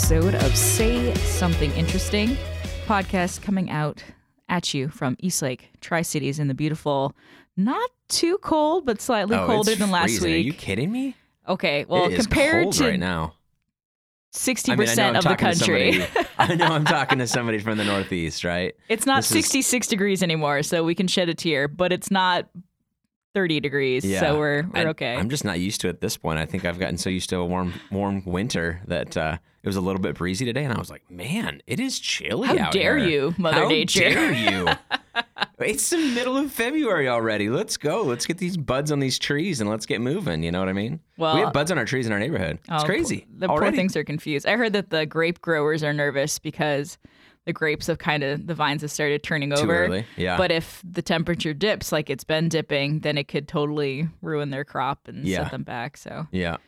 episode of Say Something Interesting podcast coming out at you from Eastlake, Tri Cities in the beautiful, not too cold, but slightly Oh, colder than last freezing. Are you kidding me? Okay, well, it is compared cold to right now. 60% I mean, I of the country, I know I'm talking to somebody from the Northeast, right? it's not this is- 66 degrees anymore, so we can shed a tear, but it's not 30 degrees, Yeah. so we're, we're I- okay. I'm just not used to it at this point. I think I've gotten so used to a warm, warm winter that uh, it was a little bit breezy today, and I was like, "Man, it is chilly How dare here." you, Mother How Nature? How dare you? it's the middle of February already. Let's go. Let's get these buds on these trees and let's get moving. You know what I mean? Well- we have buds on our trees in our neighborhood. It's Oh, crazy. The poor things are confused. I heard that the grape growers are nervous because the grapes have kind of the vines have started turning Too over. early. Yeah. But if the temperature dips like it's been dipping, then it could totally ruin their crop and Yeah. set them back. So yeah,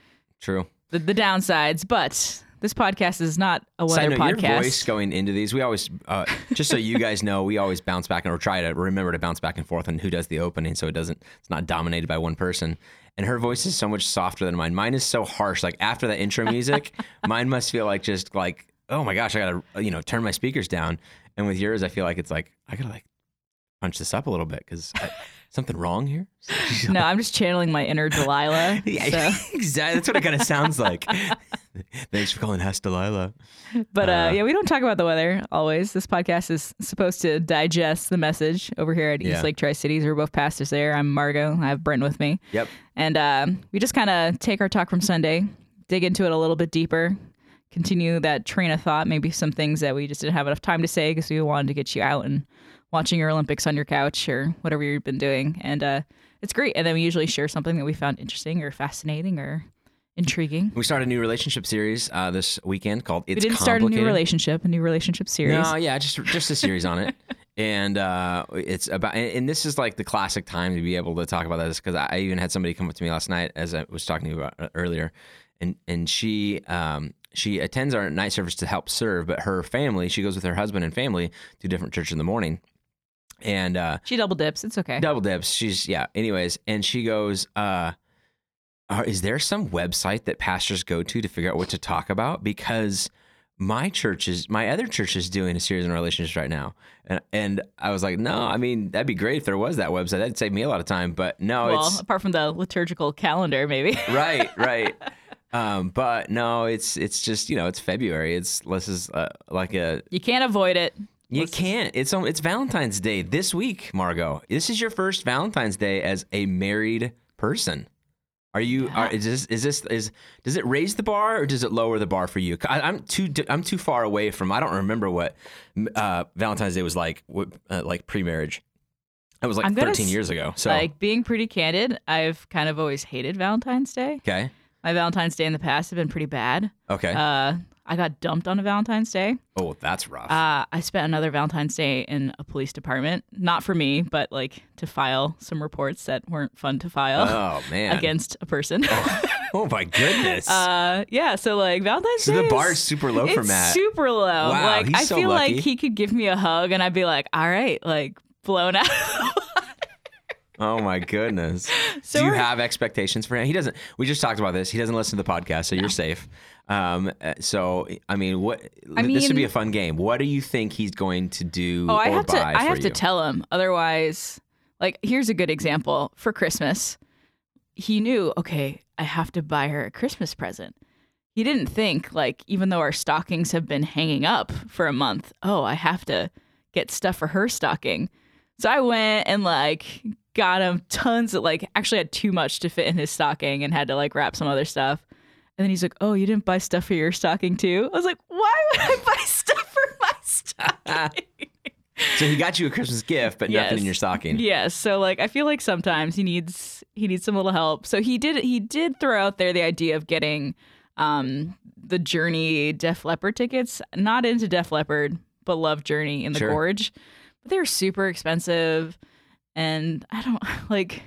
true. the, the downsides, but this podcast is not a weather note, podcast. your voice going into these, we always, uh, just so you guys know, we always bounce back and or try to remember to bounce back and forth on who does the opening, so it doesn't, it's not dominated by one person. And her voice is so much softer than mine. Mine is so harsh. Like after the intro music, mine must feel like just like, oh my gosh, I gotta, you know, turn my speakers down. And with yours, I feel like it's like I gotta like punch this up a little bit because something wrong here. no, I'm just channeling my inner Delilah. Yeah, so. exactly. That's what it kind of sounds like. Thanks for calling Ask Delilah. But uh, Uh, yeah, we don't talk about the weather always. This podcast is supposed to digest the message over here at Yeah. East Lake Tri Cities. We're both pastors there. I'm Margot. I have Brent with me. Yep. And uh, we just kind of take our talk from Sunday, dig into it a little bit deeper, continue that train of thought, maybe some things that we just didn't have enough time to say because we wanted to get you out and watching your Olympics on your couch or whatever you've been doing. And uh, it's great. And then we usually share something that we found interesting or fascinating or intriguing. We started a new relationship series uh, this weekend called "It's we didn't start a new relationship, a new relationship series. No, yeah, just just a series on it, and uh, it's about and, and this is like the classic time to be able to talk about this because I even had somebody come up to me last night as I was talking to you about uh, earlier, and and she um she attends our night service to help serve, but her family she goes with her husband and family to different church in the morning, and uh, She double dips. It's okay. double dips. She's yeah. Anyways, and she goes, uh, are, "Is there some website that pastors go to to figure out what to talk about?" Because my church is my other church is doing a series on relationships right now, and and I was like, "No, I mean that'd be great if there was that website. That'd save me a lot of time." But no, well, apart from the liturgical calendar, maybe. right, right. Um, but no, it's it's just you know it's February. It's this is uh, like a you can't avoid it. you can't. It's it's Valentine's Day this week, Margot. This is your first Valentine's Day as a married person. Are you? Are, is this? Is this? Is does it raise the bar or does it lower the bar for you? I, I'm too. I'm too far away from. I don't remember what uh, Valentine's Day was like. what, Uh, like pre-marriage. It was like I'm 13 s- years ago. So Like being pretty candid, I've kind of always hated Valentine's Day. okay, My Valentine's Day in the past have been pretty bad. okay. Uh, I got dumped on a Valentine's Day. oh, that's rough. Uh, I spent another Valentine's Day in a police department. Not for me, but like to file some reports that weren't fun to file oh man. against a person. Oh my goodness. uh, yeah. So like Valentine's so Day. the bar is- super low for Matt. super low. Wow, like I so feel lucky. like he could give me a hug and I'd be like, all right, like blown out. Oh my goodness. So Do you have expectations for him? He doesn't. We just talked about this. He doesn't listen to the podcast, so you're safe. Um, uh, so I mean, what? I mean, this would be a fun game. What do you think he's going to do Oh, I or have buy to. I have you? to tell him. Otherwise, like, here's a good example. For Christmas, he knew. Okay, I have to buy her a Christmas present. He didn't think like, even though our stockings have been hanging up for a month. Oh, I have to get stuff for her stocking. So I went and like got him tons of like. Actually, had too much to fit in his stocking and had to like wrap some other stuff. And then he's like, "Oh, you didn't buy stuff for your stocking too?" I was like, "Why would I buy stuff for my stocking?" So he got you a Christmas gift, but nothing in your stocking. Yes. So like I feel like sometimes he needs he needs some little help. So he did he did throw out there the idea of getting um the Journey Def Leppard tickets. Not into Def Leppard, but love Journey in the Sure. Gorge. But they're super expensive and I don't like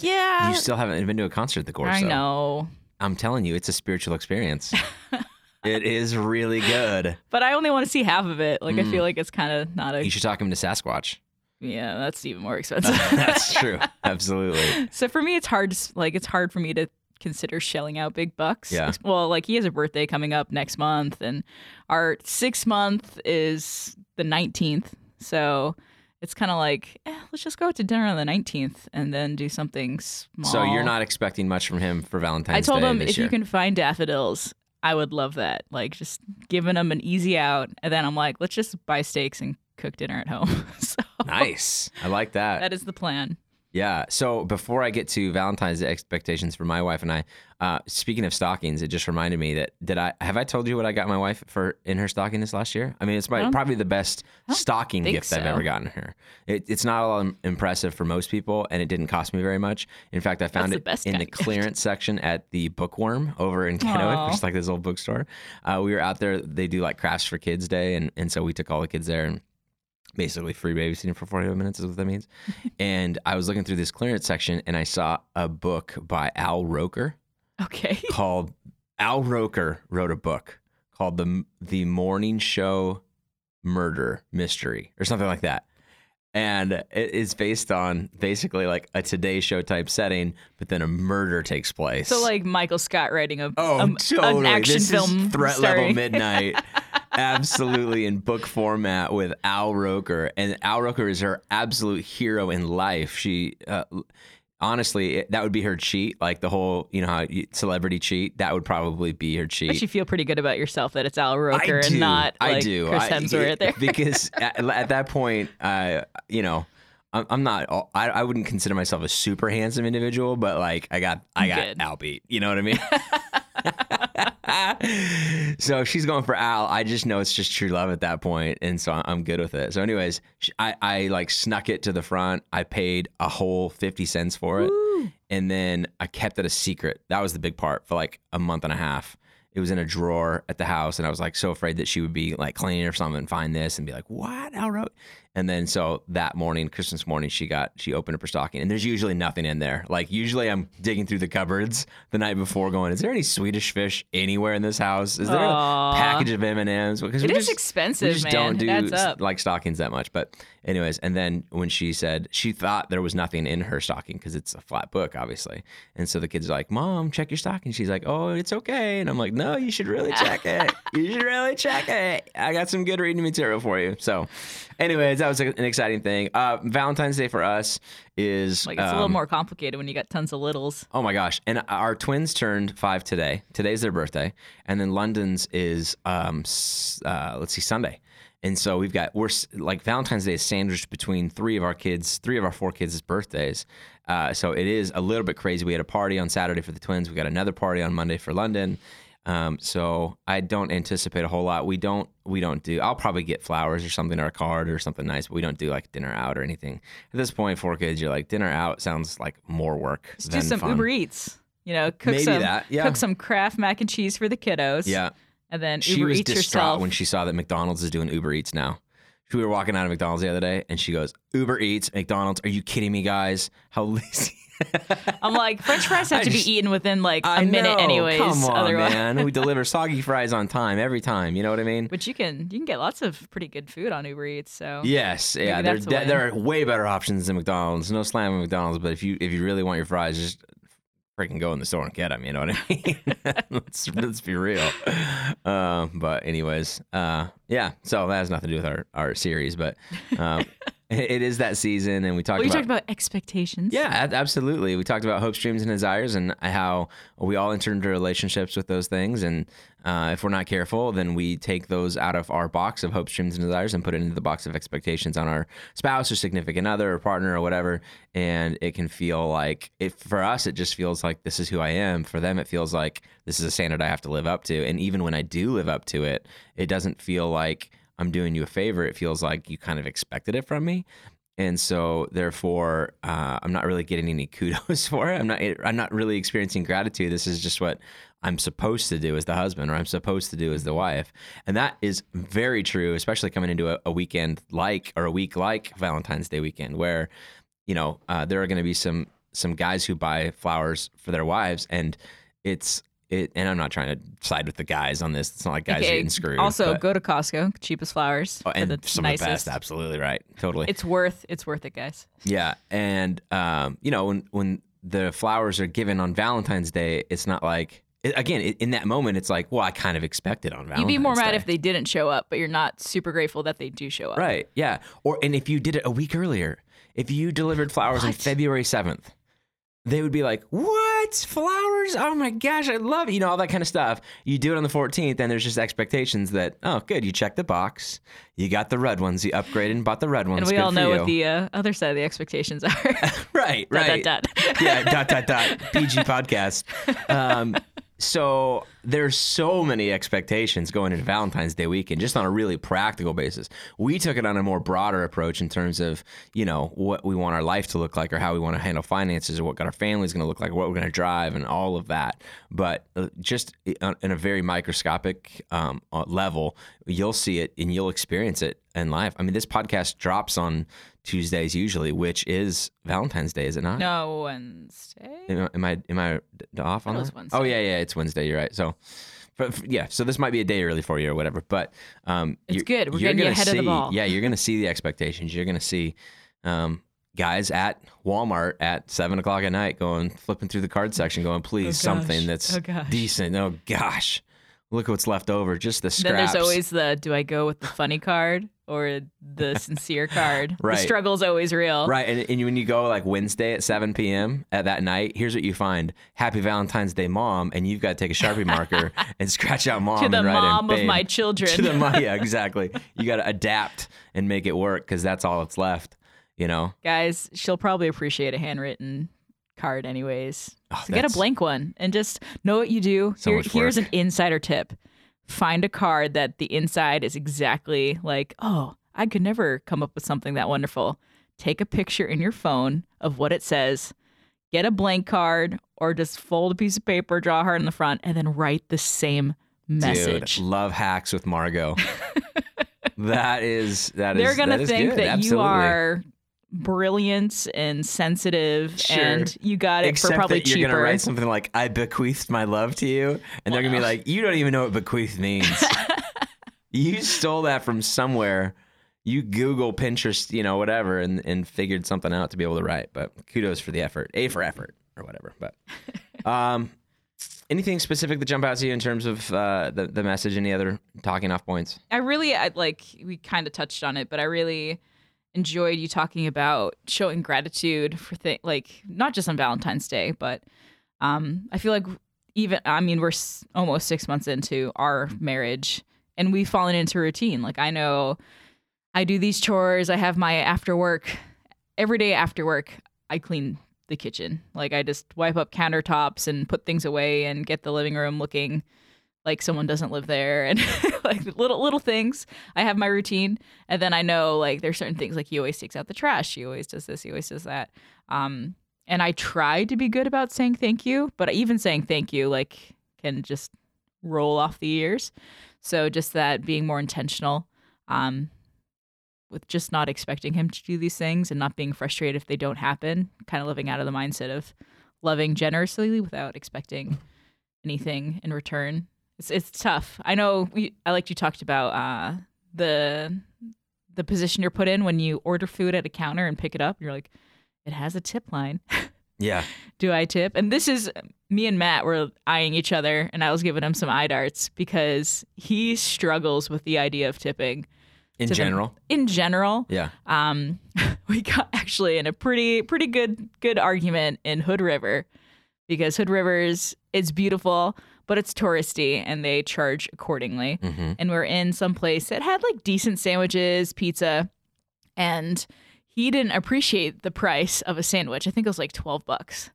yeah. You still haven't been to a concert at the Gorge. I know. I'm telling you, it's a spiritual experience. it is really good. But I only want to see half of it. Like I Mm. feel like it's kind of not a You should talk him to Sasquatch. yeah, that's even more expensive. That's true. Absolutely. So for me, it's hard. To, like it's hard for me to consider shelling out big bucks. Yeah. Well, like he has a birthday coming up next month, and our six month is the 19th. So it's kind of like, eh, let's just go out to dinner on the 19th and then do something small. So you're not expecting much from him for Valentine's Day. I told Day him if year. you can find daffodils, I would love that. Like just giving him an easy out, and then I'm like, let's just buy steaks and cook dinner at home. so Nice. I like that. that is the plan. Yeah. So before I get to Valentine's expectations for my wife and I, uh, speaking of stockings, it just reminded me that did I have I told you what I got my wife for in her stocking this last year? I mean, it's my, probably the best stocking gift I've ever gotten her. It, it's not all impressive for most people, and it didn't cost me very much. In fact, I found the it best in the clearance section at the Bookworm over in Kennewick, which is like this old bookstore. Uh, we were out there. They do like crafts for kids day, and and so we took all the kids there and basically free babysitting for 45 minutes is what that means. and I was looking through this clearance section and I saw a book by Al Roker Okay. called Al Roker wrote a book called the the Morning Show Murder Mystery or something like that. And it is based on basically like a Today Show type setting, but then a murder takes place. So like Michael Scott writing a, Oh, a- totally. an action this film is Threat starring- Level Midnight. Absolutely in book format with Al Roker. And Al Roker is her absolute hero in life. She, uh, honestly, it, that would be her cheat. Like the whole, you know, how celebrity cheat, that would probably be her cheat. But you feel pretty good about yourself that it's Al Roker I and not I like do. Chris I- Hemsworth there. because at, at that point, uh, you know, I'm, I'm not. I, I wouldn't consider myself a super handsome individual, but like I got, I got Good. Al beat. You know what I mean? so if she's going for Al. I just know it's just true love at that point, and so I'm good with it. So, anyways, I, I like snuck it to the front. I paid a whole fifty cents for it, and then I kept it a secret. That was the big part for like a month and a half. It was in a drawer at the house, and I was like so afraid that she would be like cleaning or something and find this and be like, "What Al wrote?" And then so that morning, Christmas morning, she got she opened up her stocking, and there's usually nothing in there. Like usually, I'm digging through the cupboards the night before, going, "Is there any Swedish fish anywhere in this house? Is there Aw. a package of M and M's?" Because It is just, expensive, we just man. don't do like stockings that much. But anyways, and then when she said she thought there was nothing in her stocking because it's a flat book, obviously, and so the kids are like, "Mom, check your stocking." She's like, "Oh, it's okay," and I'm like, "No, you should really check it. You should really check it. I got some good reading material for you." So, anyways, that was an exciting thing. Uh, Valentine's Day for us is like it's a little um, more complicated when you got tons of littles. Oh my gosh! And our twins turned five today. Today's their birthday, and then London's is um uh, let's see Sunday. And so we've got we're like Valentine's Day is sandwiched between three of our kids, three of our four kids' birthdays. Uh, so it is a little bit crazy. We had a party on Saturday for the twins. We got another party on Monday for London. Um, so I don't anticipate a whole lot. We don't we don't do. I'll probably get flowers or something or a card or something nice, but we don't do like dinner out or anything. At this point, four kids, you're like dinner out sounds like more work than do some fun. Uber Eats. You know, cook Maybe some that, yeah. cook some Kraft mac and cheese for the kiddos. Yeah, and then she Uber was Eats distraught yourself. when she saw that McDonald's is doing Uber Eats now. We were walking out of McDonald's the other day, and she goes, "Uber Eats, McDonald's? Are you kidding me, guys? How lazy." I'm like, French fries have I to just- be eaten within like a I minute, know. anyways. Come on, otherwise, man. We deliver soggy fries on time every time. You know what I mean? but you can you can get lots of pretty good food on Uber Eats. So Yes, yeah. There, a there are way better options than McDonald's. No slam at McDonald's, but if you if you really want your fries, just freaking go in the store and get them. You know what I mean? let's let's be real. Um, but anyways, uh, yeah. So that has nothing to do with our our series, but um, it, is that season, and we talked well, you about. talked about expectations. Yeah, absolutely. We talked about hopes, dreams, and desires, and how we all enter into relationships with those things. And uh, if we're not careful, then we take those out of our box of hopes, dreams, and desires and put it into the box of expectations on our spouse or significant other or partner or whatever. And it can feel like, if for us, it just feels like this is who I am. For them, it feels like this is a standard I have to live up to. And even when I do live up to it, it doesn't feel like I'm doing you a favor. It feels like you kind of expected it from me. And so therefore uh, i'm not really getting any kudos for it. I'm not i'm not really experiencing gratitude. This is just what i'm supposed to do as the husband or i'm supposed to do as the wife. And that is very true especially coming into a, a weekend like or a week like valentine's day weekend where you know uh, there are going to be some some guys who buy flowers for their wives and it's it and i'm not trying to side with the guys on this it's not like guys are Okay, getting screwed Also, but- go to Costco, cheapest flowers oh, and the some nicest. of the best absolutely right totally It's worth it's worth it, guys. yeah, and um, you know when when the flowers are given on Valentine's Day, it's not like again in that moment it's like well I kind of expected on Valentine's You'd be more mad Day. if they didn't show up, but you're not super grateful that they do show up. right yeah or and if you did it a week earlier if you delivered flowers on February seventh they would be like what? Flowers? Oh my gosh I love it. You know all that kind of stuff. You do it on the 14th and there's just expectations that oh good you checked the box. You got the red ones. You upgraded and bought the red ones. And we Good all know what the uh, other side of the expectations are. right Dot, right. dot, dot. yeah, dot dot dot. PG podcast. Um, so there's so many expectations going into Valentine's Day weekend, just on a really practical basis. We took it on a more broader approach in terms of you know what we want our life to look like, or how we want to handle finances, or what our family's going to look like, what we're going to drive, and all of that. But uh, just in a very microscopic um, uh, level, you'll see it and you'll experience it in life. I mean, this podcast drops on Tuesdays usually, which is Valentine's Day, is it not? no Wednesday. Am I am I, am I off on that? Oh yeah, yeah, it's Wednesday. You're right. So, but yeah, so this might be a day early for you or whatever. But um, It's you're- good. We're you're gonna ahead of the see- ball. Yeah, you're gonna see the expectations. You're gonna see um, guys at Walmart at seven o'clock at night going flipping through the card section, going, please Oh, something that's Oh, decent. Oh gosh, look what's left over. Just the scraps. Then there's always the do I go with the funny card or the sincere card? Right. The struggle's always real. Right, and, and when you go like Wednesday at 7 p.m. at that night, here's what you find: Happy Valentine's Day, Mom, and you've got to take a sharpie marker and scratch out Mom To the and write in mom of my children. To the mom, yeah, exactly. You got to adapt and make it work because that's all that's left. You know, Guys, she'll probably appreciate a handwritten card anyways. Oh, so get a blank one and just know what you do. So Here- here's an insider tip. Find a card that the inside is exactly like, oh, I could never come up with something that wonderful. Take a picture in your phone of what it says, get a blank card, or just fold a piece of paper, draw a heart in the front, and then write the same message. dude, love hacks with Margot. that is that is They're gonna that is think good. that you are brilliant and sensitive Sure. and you got it Except for probably that you're cheaper. gonna write something like "I bequeathed my love to you," and they're gonna be like, "You don't even know what bequeath means. you stole that from somewhere. You Google, Pinterest, you know, whatever, and and figured something out to be able to write." But kudos for the effort, A for effort, or whatever. But um, anything specific that jump out to you in terms of uh, the the message? Any other talking off points? I really I like we kind of touched on it, but I really enjoyed you talking about showing gratitude for things like not just on Valentine's Day, but um, I feel like even I mean we're s- almost six months into our marriage and we've fallen into routine. Like I know I do these chores. I have my after work every day after work. I clean the kitchen. Like I just wipe up countertops and put things away and get the living room looking like someone doesn't live there and like little little things. I have my routine and then I know like there's certain things like he always takes out the trash, he always does this, he always does that. Um and I try to be good about saying thank you, but even saying thank you like can just roll off the ears. So just that being more intentional um with just not expecting him to do these things and not being frustrated if they don't happen, kind of living out of the mindset of loving generously without expecting anything in return. It's it's tough. I know we I like you talked about uh the the position you're put in when you order food at a counter and pick it up. You're like, it has a tip line. Yeah, Do I tip? And this is me and Matt were eyeing each other, and I was giving him some eye darts because he struggles with the idea of tipping in general. In general, Yeah. um, we got actually in a pretty pretty good good argument in Hood River because Hood Rivers it's beautiful, but it's touristy and they charge accordingly. hmm And we're in some place that had like decent sandwiches, pizza, and he didn't appreciate the price of a sandwich. I think it was like twelve bucks,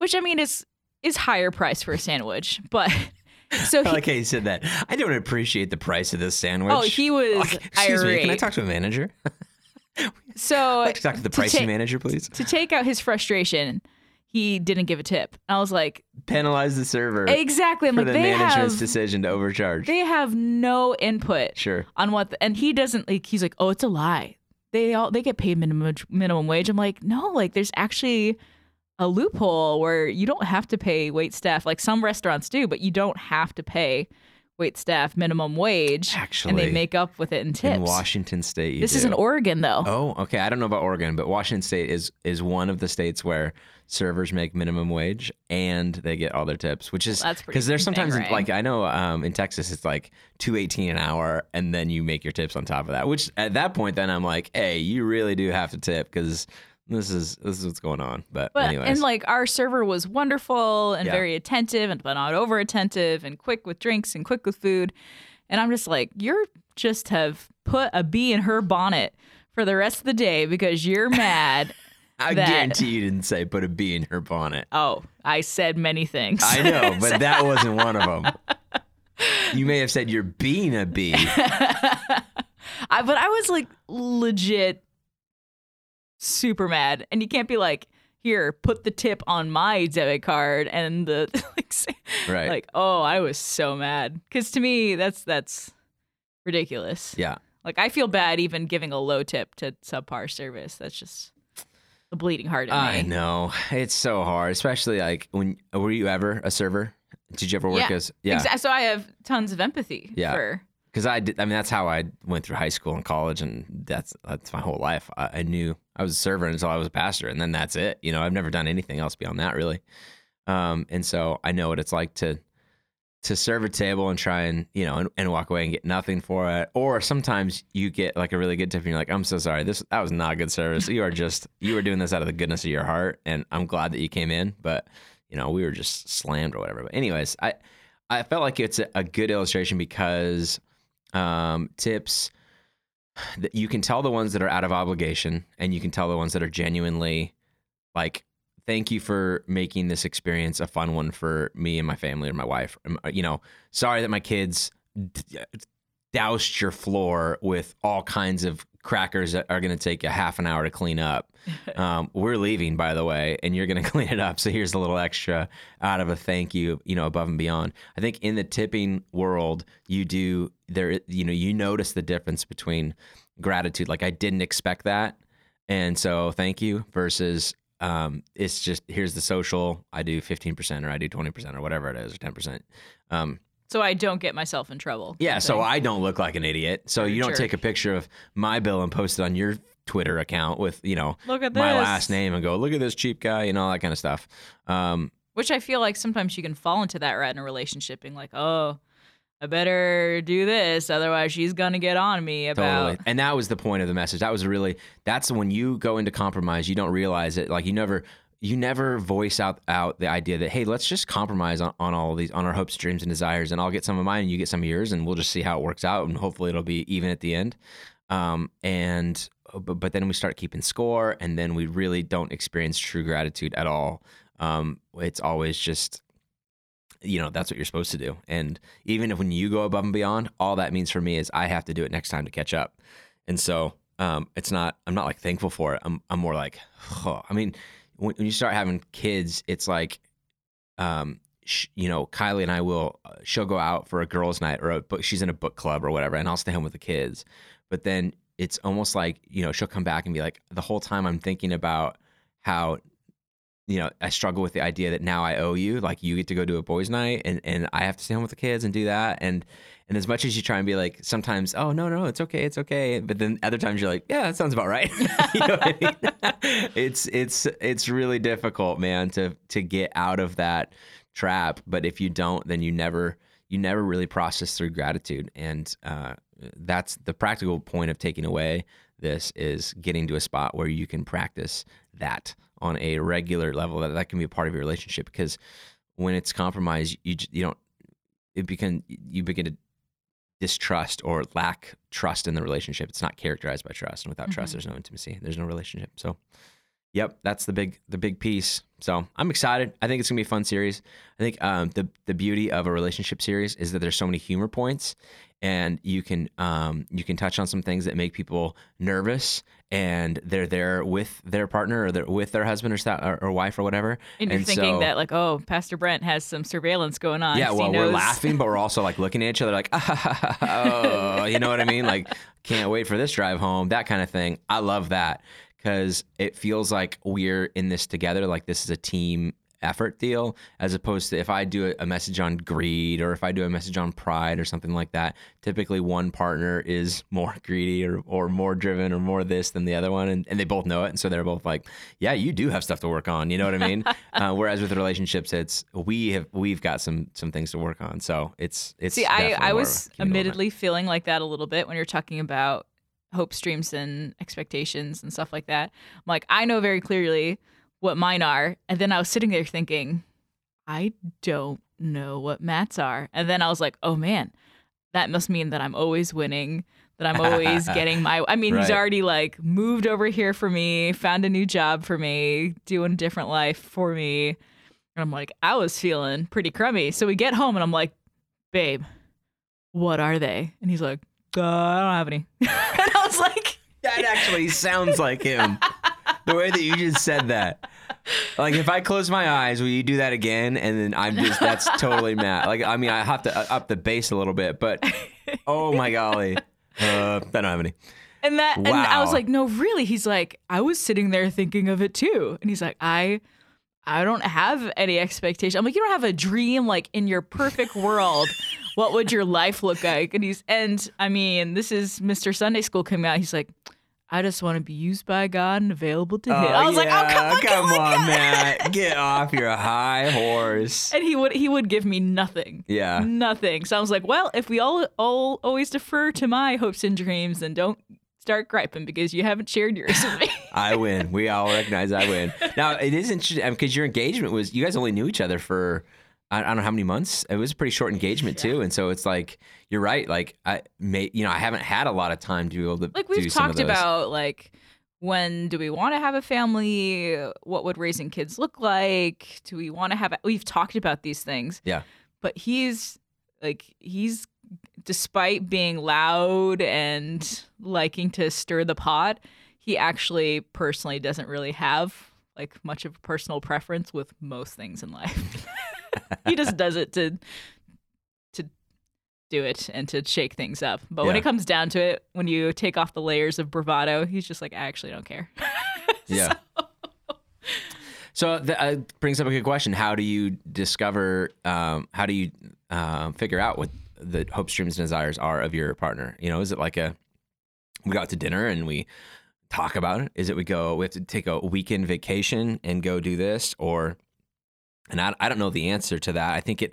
which I mean is is higher price for a sandwich, but. So I he, like how you said that. I don't appreciate the price of this sandwich. oh, he was Excuse me. Can I talk to a manager? so I'd like to talk to the to pricing ta- manager, please. to take out his frustration, he didn't give a tip. I was like, Penalize the server exactly. I'm for like, the they management's have decision to overcharge. they have no input sure. on what, the, and he doesn't like. He's like, oh, it's a lie. They all they get paid minimum minimum wage. I'm like, no, like there's actually a loophole where you don't have to pay wait staff. Like some restaurants do, but you don't have to pay wait staff minimum wage, Actually, and they make up with it in tips. in Washington State. This do. is in Oregon though. Oh, okay. I don't know about Oregon, but Washington State is is one of the states where servers make minimum wage and they get all their tips, which is because there's sometimes bang-rang. like I know um, in Texas it's like two eighteen an hour, and then you make your tips on top of that. Which at that point, then I'm like, hey, you really do have to tip because this is this is what's going on. But, But anyways, and like our server was wonderful and Yeah. very attentive and but not over attentive and quick with drinks and quick with food. And I'm just like, you're just have put a bee in her bonnet for the rest of the day because you're mad. I that- guarantee you didn't say put a bee in her bonnet. oh, I said many things. I know, but that wasn't one of them. You may have said you're being a bee. I, but I was like legit super mad. And you can't be like, here, put the tip on my debit card and the like, Right. like oh, I was so mad. Cause to me, that's that's ridiculous. yeah. Like I feel bad even giving a low tip to subpar service. That's just a bleeding heart in I me. know. It's so hard, especially like when were you ever a server? Did you ever work Yeah. as yeah? Exa- so I have tons of empathy Yeah. for Because I did. I mean, that's how I went through high school and college, and that's that's my whole life. I, I knew I was a server until I was a pastor, and then that's it. You know, I've never done anything else beyond that, really. Um, and so I know what it's like to to serve a table and try and you know and, and walk away and get nothing for it or sometimes you get like a really good tip and you're like i'm so sorry this that was not good service you are just you were doing this out of the goodness of your heart and i'm glad that you came in but you know we were just slammed or whatever but anyways i i felt like it's a, a good illustration because um tips that you can tell the ones that are out of obligation and you can tell the ones that are genuinely like thank you for making this experience a fun one for me and my family or my wife. Um, you know sorry that my kids d- doused your floor with all kinds of crackers that are going to take a half an hour to clean up. Um, we're leaving by the way and you're going to clean it up. So here's a little extra out of a thank you you know above and beyond. I think in the tipping world you do there you know you notice the difference between gratitude like i didn't expect that and so thank you versus um, it's just here's the social i do 15% or i do 20% or whatever it is or 10% um, so I don't get myself in trouble. yeah, so I don't look like an idiot. So you don't take a picture of my bill and post it on your Twitter account with, you know, look at my this. last name and go, look at this cheap guy and all that kind of stuff. Um, Which I feel like sometimes you can fall into that right in a relationship, being like, oh, I better do this, otherwise she's gonna get on me about. Totally. And that was the point of the message. That was really that's when you go into compromise, you don't realize it. Like you never you never voice out out the idea that, hey, let's just compromise on, on all these on our hopes, dreams, and desires, and I'll get some of mine and you get some of yours, and we'll just see how it works out and hopefully it'll be even at the end. Um and but, but then we start keeping score and then we really don't experience true gratitude at all. Um it's always just you know that's what you're supposed to do and even if when you go above and beyond all that means for me is i have to do it next time to catch up and so um, it's not i'm not like thankful for it i'm, I'm more like oh. i mean when, when you start having kids it's like um, sh- you know kylie and i will uh, she'll go out for a girls night or a book she's in a book club or whatever and i'll stay home with the kids. But then it's almost like you know she'll come back and be like the whole time i'm thinking about how you know, I struggle with the idea that now I owe you, like you get to go to a boys' night and, and I have to stay home with the kids and do that. And and as much as you try and be like sometimes, oh no, no, it's okay, it's okay. But then other times you're like, yeah, that sounds about right. you know I mean? it's it's it's really difficult, man, to to get out of that trap. But if you don't, then you never you never really process through gratitude. And uh, that's the practical point of taking away this is getting to a spot where you can practice that on a regular level that that can be a part of your relationship because when it's compromised you you don't it begin you begin to distrust or lack trust in the relationship. It's not characterized by trust. And without trust Mhm. there's no intimacy. There's no relationship. So yep that's the big the big piece. So i'm excited. I think it's gonna be a fun series. I think um, the the beauty of a relationship series is that there's so many humor points and you can um, you can touch on some things that make people nervous and they're there with their partner or they're with their husband or, or, or wife or whatever. And you're And thinking so- that like, oh, Pastor Brent has some surveillance going on. yeah well we're laughing but we're also like looking at each other like oh you know what i mean? Like can't wait for this drive home that kind of thing. I love that because it feels like we're in this together like this is a team effort deal as opposed to if I do a, message on greed or if I do a message on pride or something like that. Typically, one partner is more greedy or, or more driven or more this than the other one, and, and they both know it. And so they're both like, "Yeah, you do have stuff to work on." You know what I mean? uh, whereas with relationships, it's we have we've got some some things to work on. So it's it's See, I, I more of a was admittedly feeling like that a little bit when you're talking about hope streams and expectations and stuff like that. I'm like, I know very clearly what mine are. And then I was sitting there thinking, I don't know what Matt's are. And then I was like, oh man, that must mean that I'm always winning, that I'm always getting my. I mean, he's already like moved over here for me, found a new job for me, doing a different life for me. And I'm like, I was feeling pretty crummy. So we get home and I'm like, babe, what are they? And he's like, uh, I don't have any. and I was like, That actually sounds like him. the way that you just said that. Like if I close my eyes, will you do that again? And then I'm just that's totally Matt. Like I mean, I have to up the bass a little bit, but oh my golly, uh, I don't have any. and that, and I was like, no, really? He's like, I was sitting there thinking of it too. And he's like, I, I don't have any expectation. I'm like, you don't have a dream like in your perfect world. what would your life look like? And he's, and I mean, this is Mr. Sunday School coming out. He's like, I just want to be used by God and available to Him. Oh, I was like, oh, come on, come come on, Matt, get off your high horse. And he would he would give me nothing. Yeah. Nothing. So I was like, well, if we all all always defer to my hopes and dreams, then don't start griping because you haven't shared yours with me. I win. We all recognize I win. Now it is interesting because your engagement was you guys only knew each other for I, don't know how many months. It was a pretty short engagement too, and so it's like you're right. Like I may you know I haven't had a lot of time to be able to like we've talked about like when do we want to have a family? What would raising kids look like? Do we want to have? A, we've talked about these things. Yeah. But he's like he's despite being loud and liking to stir the pot, he actually personally doesn't really have like much of a personal preference with most things in life. he just does it to to do it and to shake things up. But when it comes down to it, when you take off the layers of bravado, he's just like, I actually don't care. Yeah. So that uh, brings up a good question. How do you discover? Um, how do you um, figure out what the hopes, dreams, and desires are of your partner? You know, is it like a we go out to dinner and we talk about it? Is it we go we have to take a weekend vacation and go do this, or and I, I don't know the answer to that. I think it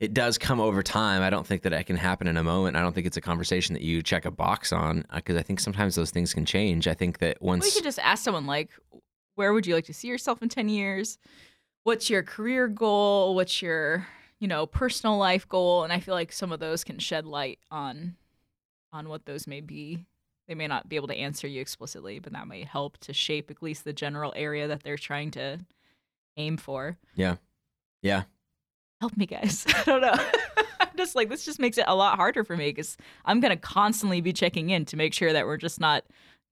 it does come over time. I don't think that it can happen in a moment. I don't think it's a conversation that you check a box on uh, because I think sometimes those things can change. I think that once We could just ask someone like, where would you like to see yourself in 10 years? What's your career goal? What's your, you know, personal life goal? And I feel like some of those can shed light on on what those may be. They may not be able to answer you explicitly, but that may help to shape at least the general area that they're trying to aim for. yeah yeah Help me, guys. I don't know. I'm just like this just makes it a lot harder for me because I'm gonna constantly be checking in to make sure that we're just not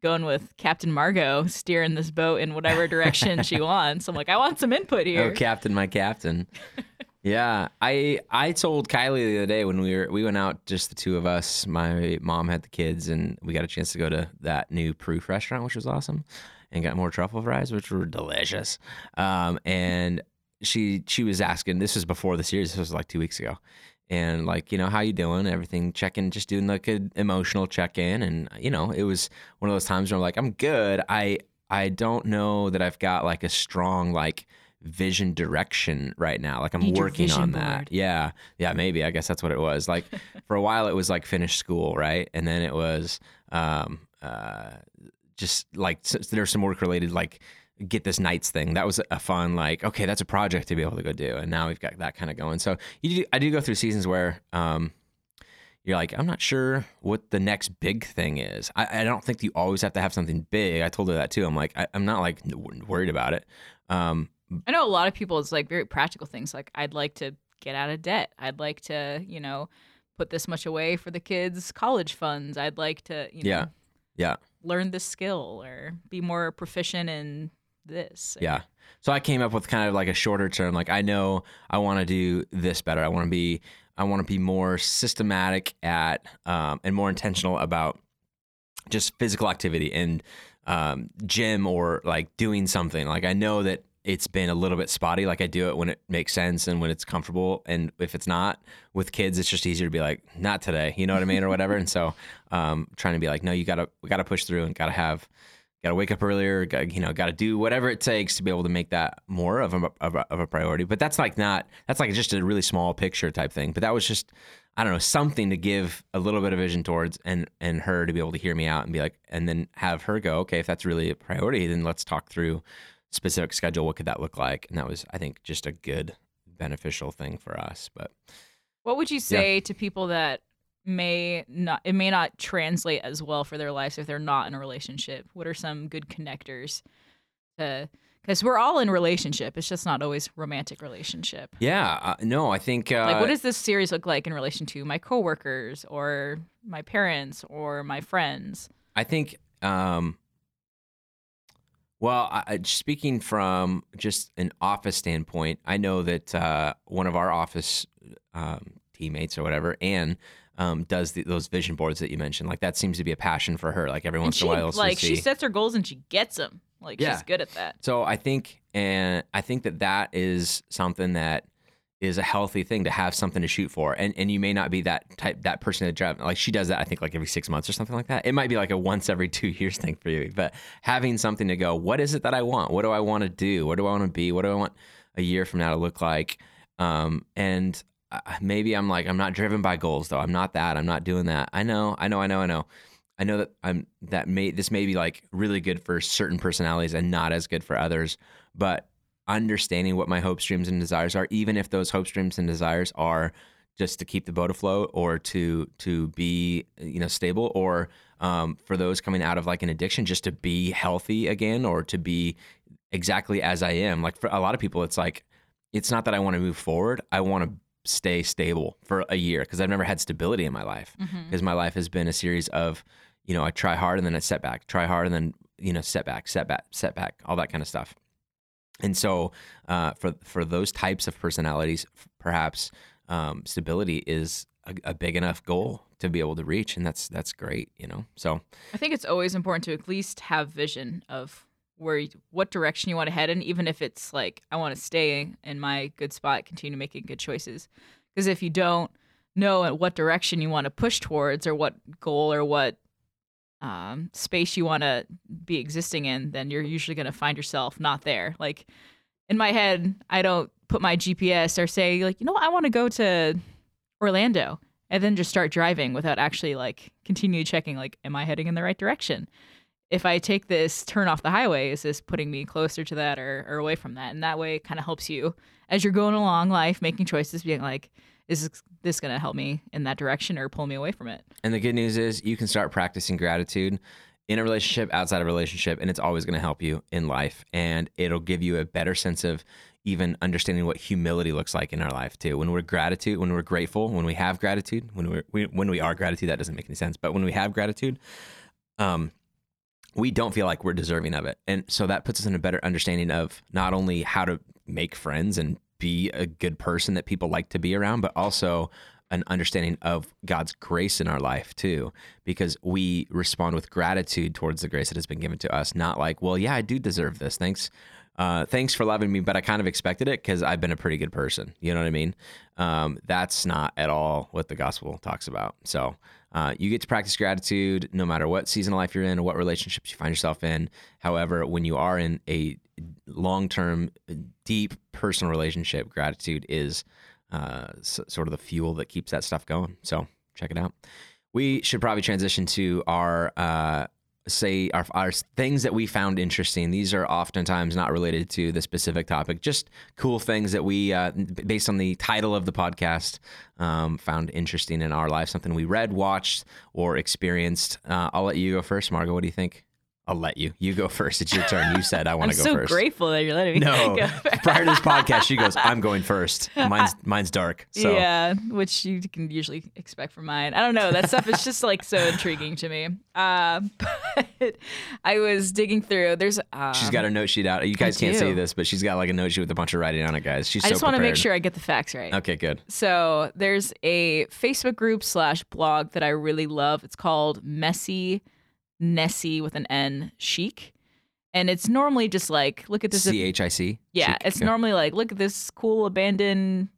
going with Captain Margot steering this boat in whatever direction she wants. I'm like, I want some input oh, here. Oh, Captain, my Captain. yeah, I I told Kylie the other day when we were we went out just the two of us. My mom had the kids, and we got a chance to go to that new proof restaurant, which was awesome, and got more truffle fries, which were delicious. Um, and she she was asking. This was before the series. This was like two weeks ago. And like, you know, how you doing? Everything checking, just doing like an emotional check in. And, you know, it was one of those times where I'm like, I'm good. I I don't know that I've got like a strong like vision direction right now. Like I'm Need working on that. board. Yeah. Yeah, maybe. I guess that's what it was. Like for a while it was like finish school, right? And then it was um uh just like there's some work related like get this nights thing. That was a fun like okay, that's a project to be able to go do. And now we've got that kind of going. So you do, I do go through seasons where um you're like, I'm not sure what the next big thing is. I, I don't think you always have to have something big. I told her that too. I'm like, I, I'm not like worried about it. Um, I know a lot of people it's like very practical things like I'd like to get out of debt. I'd like to, you know, put this much away for the kids' college funds. I'd like to, you know, Yeah. Yeah. Learn this skill or be more proficient in this. Yeah. So I came up with kind of like a shorter term. Like I know I want to do this better. I want to be I want to be more systematic at um, and more intentional about just physical activity and um, gym or like doing something. Like I know that it's been a little bit spotty. Like I do it when it makes sense and when it's comfortable. And if it's not with kids, it's just easier to be like, not today, you know what I mean? Or whatever. and so, um, trying to be like, no, you gotta, we gotta push through and gotta have, gotta wake up earlier, gotta, you know, gotta do whatever it takes to be able to make that more of a, of a, of a priority. But that's like not, that's like just a really small picture type thing. But that was just, I don't know, something to give a little bit of vision towards and, and her to be able to hear me out and be like, and then have her go, okay, if that's really a priority, then let's talk through specific schedule what could that look like? And that was i think just a good beneficial thing for us but what would you say yeah. to people that may not it may not translate as well for their lives if they're not in a relationship? What are some good connectors to because we're all in relationship it's just not always romantic relationship. Yeah uh, no i think uh, like what does this series look like in relation to my coworkers or my parents or my friends? I think um well, I, speaking from just an office standpoint, I know that uh, one of our office um, teammates or whatever, Anne, um, does the, those vision boards that you mentioned. Like that seems to be a passion for her. Like every once she, in a while, like she sets her goals and she gets them. Like yeah. she's good at that. So I think, and I think that that is something that is a healthy thing to have something to shoot for. And and you may not be that type that person that drive like she does that I think like every 6 months or something like that. It might be like a once every 2 years thing for you, but having something to go, what is it that I want? What do I want to do? What do I want to be? What do I want a year from now to look like? Um and uh, maybe I'm like I'm not driven by goals though. I'm not that. I'm not doing that. I know. I know. I know. I know. I know that I'm that may this may be like really good for certain personalities and not as good for others, but understanding what my hopes, dreams, and desires are, even if those hopes, dreams, and desires are just to keep the boat afloat or to to be you know stable or um, for those coming out of like an addiction just to be healthy again or to be exactly as I am. Like for a lot of people, it's like it's not that I want to move forward. I want to stay stable for a year because I've never had stability in my life because mm-hmm. my life has been a series of you know I try hard and then a setback, try hard and then you know setback, setback, setback, all that kind of stuff. And so, uh, for for those types of personalities, perhaps um, stability is a, a, big enough goal to be able to reach, and that's that's great, you know. So, I think it's always important to at least have vision of where you, what direction you want to head in, even if it's like I want to stay in my good spot, continue making good choices. Because if you don't know what direction you want to push towards, or what goal or what um, space you want to be existing in, then you're usually going to find yourself not there. Like in my head, I don't put my GPS or say like, you know, what? I want to go to Orlando and then just start driving without actually like continue checking like, am I heading in the right direction? If I take this turn off the highway, is this putting me closer to that or, or away from that? And that way it kind of helps you as you're going along life, making choices, being like, is this going to help me in that direction or pull me away from it? And the good news is you can start practicing gratitude in a relationship, outside of relationship, and it's always going to help you in life. And it'll give you a better sense of even understanding what humility looks like in our life too. When we're gratitude, when we're grateful, when we have gratitude, when we're we, when we are gratitude, that doesn't make any sense. But when we have gratitude, um, we don't feel like we're deserving of it, and so that puts us in a better understanding of not only how to make friends and be a good person that people like to be around, but also an understanding of God's grace in our life too, because we respond with gratitude towards the grace that has been given to us, not like, well, yeah, I do deserve this. Thanks. Uh, thanks for loving me, but I kind of expected it because I've been a pretty good person. You know what I mean? Um, that's not at all what the gospel talks about. So uh, you get to practice gratitude no matter what season of life you're in or what relationships you find yourself in. However, when you are in a long term, deep personal relationship, gratitude is uh, s- sort of the fuel that keeps that stuff going. So check it out. We should probably transition to our uh, say our, our things that we found interesting. These are oftentimes not related to the specific topic, just cool things that we, uh, based on the title of the podcast, um, found interesting in our life. Something we read, watched, or experienced. Uh, I'll let you go first, Margot. What do you think? I'll let you. You go first. It's your turn. You said I want to go so first. I'm so grateful that you're letting me. No, go prior to this podcast, she goes, "I'm going first. Mine's mine's dark." So. Yeah, which you can usually expect from mine. I don't know. That stuff is just like so intriguing to me. Uh, but I was digging through. There's. Uh, she's got her note sheet out. You guys can't see this, but she's got like a note sheet with a bunch of writing on it, guys. She's. I so just want to make sure I get the facts right. Okay, good. So there's a Facebook group slash blog that I really love. It's called Messy Nessy with an N Chic And it's normally just like, look at this. C H I C. yeah, Chic, it's normally like, look at this cool abandoned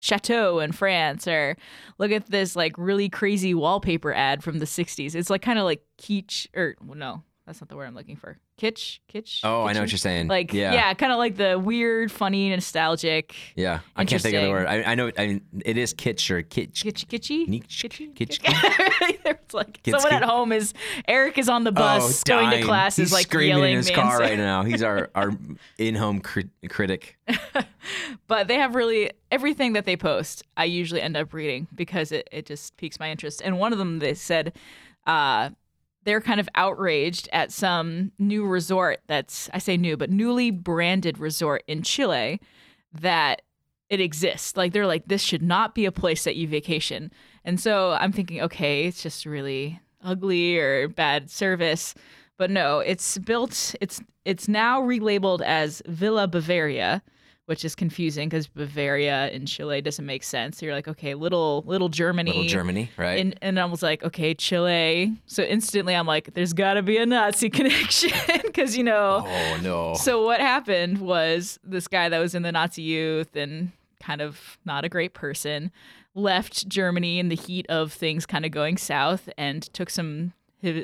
chateau in France, or look at this like really crazy wallpaper ad from the 60s. It's like kind of like kitsch, or well, no, that's not the word I'm looking for. Kitsch? Kitsch? Oh, I know what you're saying. Like, yeah, yeah, kind of like the weird, funny, nostalgic. yeah. I can't think of the word. I, I know. I mean, it is kitsch or kitsch. Kitsch, kitschy? Kitsch, Kitschy? kitsch, it's like Kitsch, someone at home is Eric is on the bus oh, going to class He's is like screaming yelling in his car right now. He's our our in-home crit- critic. but they have really everything that they post i usually end up reading because it, it just piques my interest and one of them they said uh, they're kind of outraged at some new resort that's i say new but newly branded resort in chile that it exists. Like they're like this should not be a place that you vacation. And so i'm thinking okay it's just really ugly or bad service. But no it's built it's it's now relabeled as villa bavaria which is confusing because Bavaria in Chile doesn't make sense. So You're like, okay, little little Germany. Little Germany, right? And, and I was like, okay, Chile. So instantly I'm like, there's got to be a Nazi connection because, you know. oh no. So what happened was this guy that was in the Nazi youth and kind of not a great person left Germany in the heat of things kind of going south and took some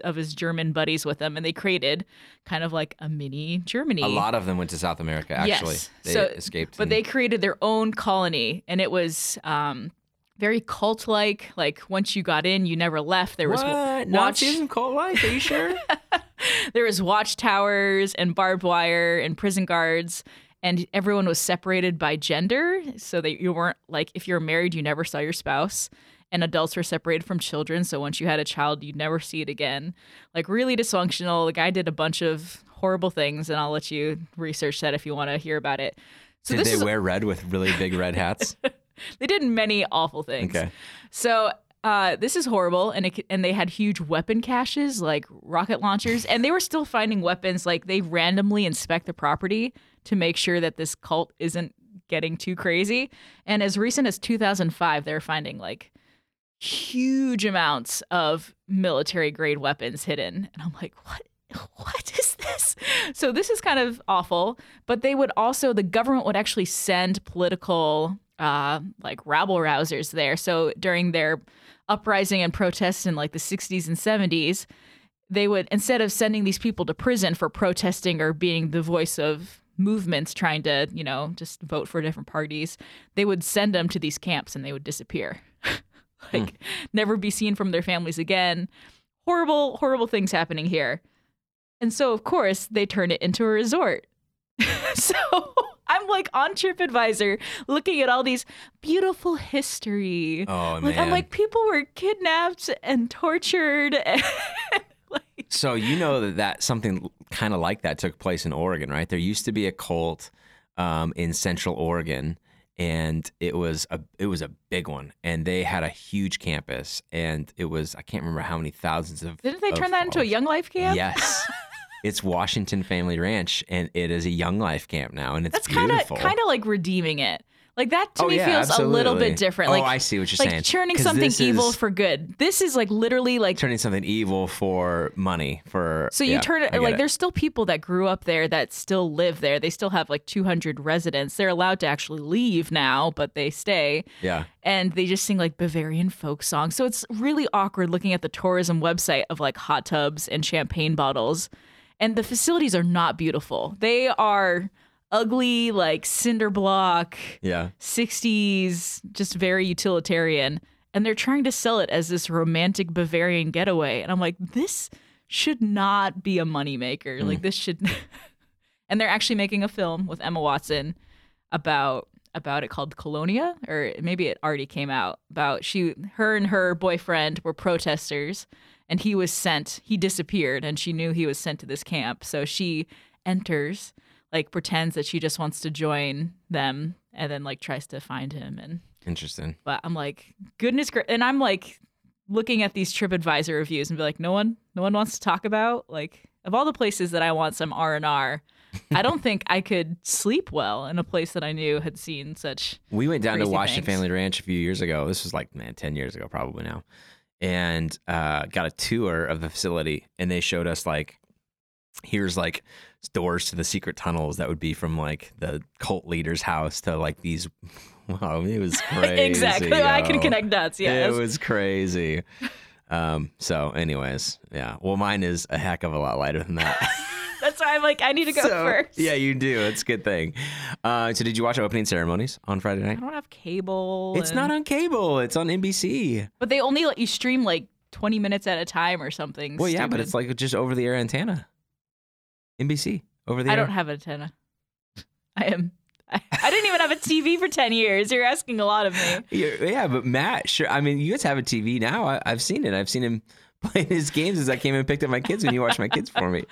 of his German buddies with him and they created kind of like a mini Germany. a lot of them went to South America. Actually, Yes. they So- escaped. But and- they created their own colony, and it was um, very cult-like. Like once you got in, you never left. There was what watch. Nazism cult like? Are you sure? There was watchtowers and barbed wire and prison guards, and everyone was separated by gender, so that you weren't like if you're married, you never saw your spouse. And adults were separated from children, so once you had a child, you'd never see it again. Like really dysfunctional. The guy did a bunch of horrible things, and I'll let you research that if you want to hear about it. So Did they is wear red with really big red hats? they did many awful things. Okay. So uh, this is horrible, and it, and they had huge weapon caches like rocket launchers, and they were still finding weapons. Like they randomly inspect the property to make sure that this cult isn't getting too crazy. And as recent as 2005, they're finding like huge amounts of military grade weapons hidden, and I'm like, what? What is this? So this is kind of awful, but they would also the government would actually send political uh like rabble rousers there. So during their uprising and protests in like the 60s and 70s, they would instead of sending these people to prison for protesting or being the voice of movements trying to, you know, just vote for different parties, they would send them to these camps and they would disappear. like never be seen from their families again. Horrible, horrible things happening here. And so, of course, they turn it into a resort. so I'm like on TripAdvisor looking at all these beautiful history. Oh like man. I'm like, people were kidnapped and tortured. And, like, So you know that that something kind of like that took place in Oregon, right? There used to be a cult um, in Central Oregon, and it was a it was a big one, and they had a huge campus, and it was I can't remember how many thousands of. didn't they of turn that into a. Young Life camp? Yes, it's Washington Family Ranch, and it is a Young Life camp now, and it's That's kind of kind of like redeeming it. Like that to oh, me yeah, feels a little bit different. Oh, Like I see what you're like saying. turning 'Cause something evil is for good. This is like literally like turning something evil for money for. So you yeah, turn it get like there's still people that grew up there that still live there. They still have like 200 residents. They're allowed to actually leave now, but they stay. yeah. And they just sing like Bavarian folk songs. So it's really awkward looking at the tourism website of like hot tubs and champagne bottles. And the facilities are not beautiful. They are ugly, like cinder block, Yeah. 60s, just very utilitarian. And they're trying to sell it as this romantic Bavarian getaway. And I'm like, this should not be a moneymaker. Mm. Like this should and they're actually making a film with Emma Watson about about it called Colonia, or maybe it already came out. About she her and her boyfriend were protesters and he was sent he disappeared and she knew he was sent to this camp. So she enters like pretends that she just wants to join them and then like tries to find him and Interesting. but I'm like goodness gra- and I'm like looking at these TripAdvisor reviews and be like no one no one wants to talk about like of all the places that I want some R&R I don't think I could sleep well in a place that I knew had seen such We went down to Washington things. Family Ranch a few years ago. This was like man, ten years ago probably now, and uh, got a tour of the facility, and they showed us like here's like doors to the secret tunnels that would be from like the cult leader's house to like these. Wow, it was crazy. exactly. I can connect dots. Yes. It was crazy. Um, so, anyways, yeah. Well, mine is a heck of a lot lighter than that. That's why I'm like, I need to go So, first. Yeah, you do. It's a good thing. Uh, so, did you watch opening ceremonies on Friday night? I don't have cable. It's and- not on cable. It's on NBC. But they only let you stream like 20 minutes at a time or something. Well, yeah, but it's like just over the air antenna. NBC over the I air. don't have an antenna. I am. I, I didn't even have a TV for 10 years. You're asking a lot of me. Yeah, yeah, but Matt, sure. I mean, you guys have a TV now. I, I've seen it. I've seen him playing his games as I came and picked up my kids when you watched my kids for me.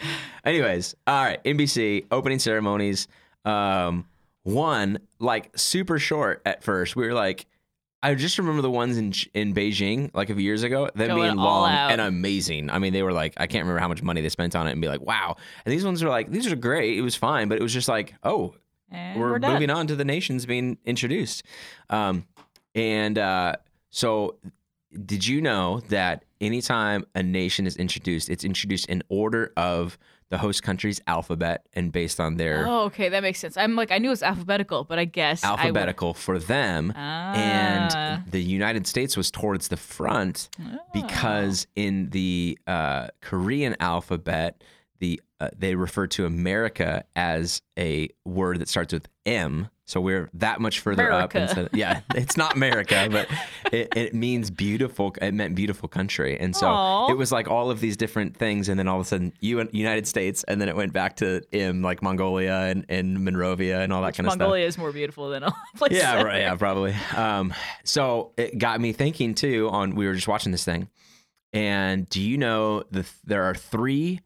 Anyways, all right, NBC opening ceremonies. Um, one like super short at first. We were like, I just remember the ones in in Beijing like a few years ago. Them Going being long out. and amazing. I mean, they were like, I can't remember how much money they spent on it, and be like, wow. And these ones are like, these are great. It was fine, but it was just like, oh, And we're, we're, moving on to the nations being introduced. Um, and uh, so, did you know that anytime a nation is introduced, it's introduced in order of the host country's alphabet and based on their Oh, okay. That makes sense. I'm like, I knew it was alphabetical, but I guess I would- alphabetical for them. Ah. And the United States was towards the front Ah. because in the uh, Korean alphabet, the uh, they refer to America as a word that starts with M. So we're that much further up. America. Instead yeah, it's not America, but it, it means beautiful. It meant beautiful country, and so Aw. it was like all of these different things, and then all of a sudden, U- United States, and then it went back to M, like Mongolia and, and Monrovia and all that kind of stuff. Mongolia is more beautiful than all places. Yeah, right. Yeah, probably. Um, so it got me thinking too. On we were just watching this thing, and do you know the there are three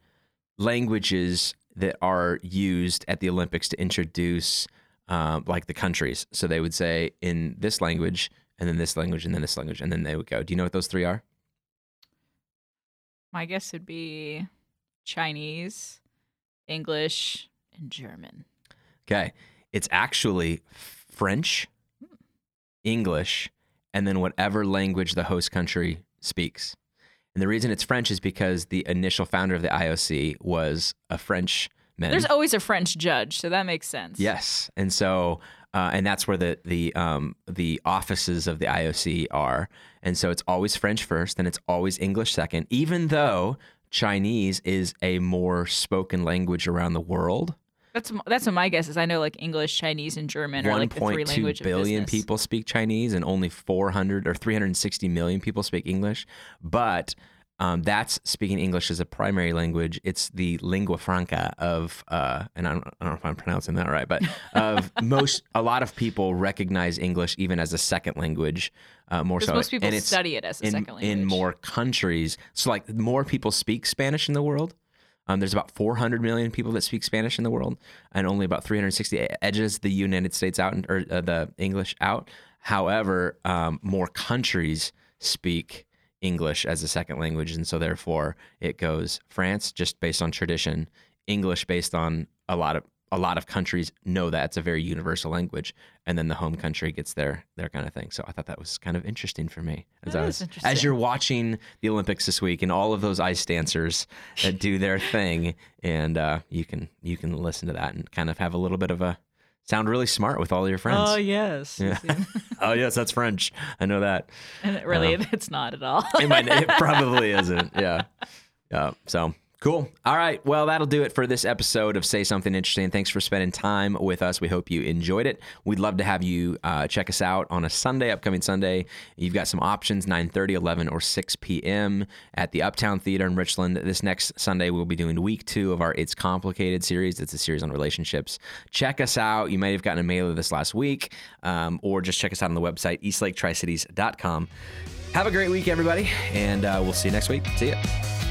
languages that are used at the Olympics to introduce um, like the countries. So they would say in this language, and then this language, and then this language, and then they would go. Do you know what those three are? My guess would be Chinese, English, and German. Okay, it's actually French, English, and then whatever language the host country speaks. And the reason it's French is because the initial founder of the IOC was a French man. There's always a French judge, so that makes sense. Yes, and so uh, and that's where the the um, the offices of the IOC are, and so it's always French first, and it's always English second, even though Chinese is a more spoken language around the world. That's that's what my guess is. I know like English, Chinese, and German are like the three 1.2 language of billion people speak Chinese, and only 400 or 360 million people speak English. But um, that's speaking English as a primary language. It's the lingua franca of, uh, and I don't, I don't know if I'm pronouncing that right, but of most, a lot of people recognize English even as a second language. Uh, more so, most people and it's study it as a in, second language. in more countries. So, like, more people speak Spanish in the world. Um, there's about 400 million people that speak Spanish in the world, and only about 360 edges the United States out or uh, the English out. However, um, more countries speak English as a second language, and so therefore it goes France just based on tradition, English based on a lot of a lot of countries know that it's a very universal language, and then the home country gets their their kind of thing. So I thought that was kind of interesting for me as That I was interesting. as you're watching the Olympics this week and all of those ice dancers that do their thing, and uh, you can you can listen to that and kind of have a little bit of a sound really smart with all your friends. Oh yes. Yeah. oh yes, that's French. I know that. and it really, Uh, it's not at all. It might. It probably isn't. Yeah. Yeah. So cool. All right. Well, that'll do it for this episode of Say Something Interesting. Thanks for spending time with us. We hope you enjoyed it. We'd love to have you uh, check us out on a Sunday, upcoming Sunday. You've got some options 9:30, 11, or 6 p.m. at the Uptown Theater in Richland. This next Sunday, we'll be doing week two of our It's Complicated series. It's a series on relationships. Check us out. You may have gotten a mailer this last week, um, or just check us out on the website, eastlaketricities.com. Have a great week, everybody, and uh, we'll see you next week. See ya.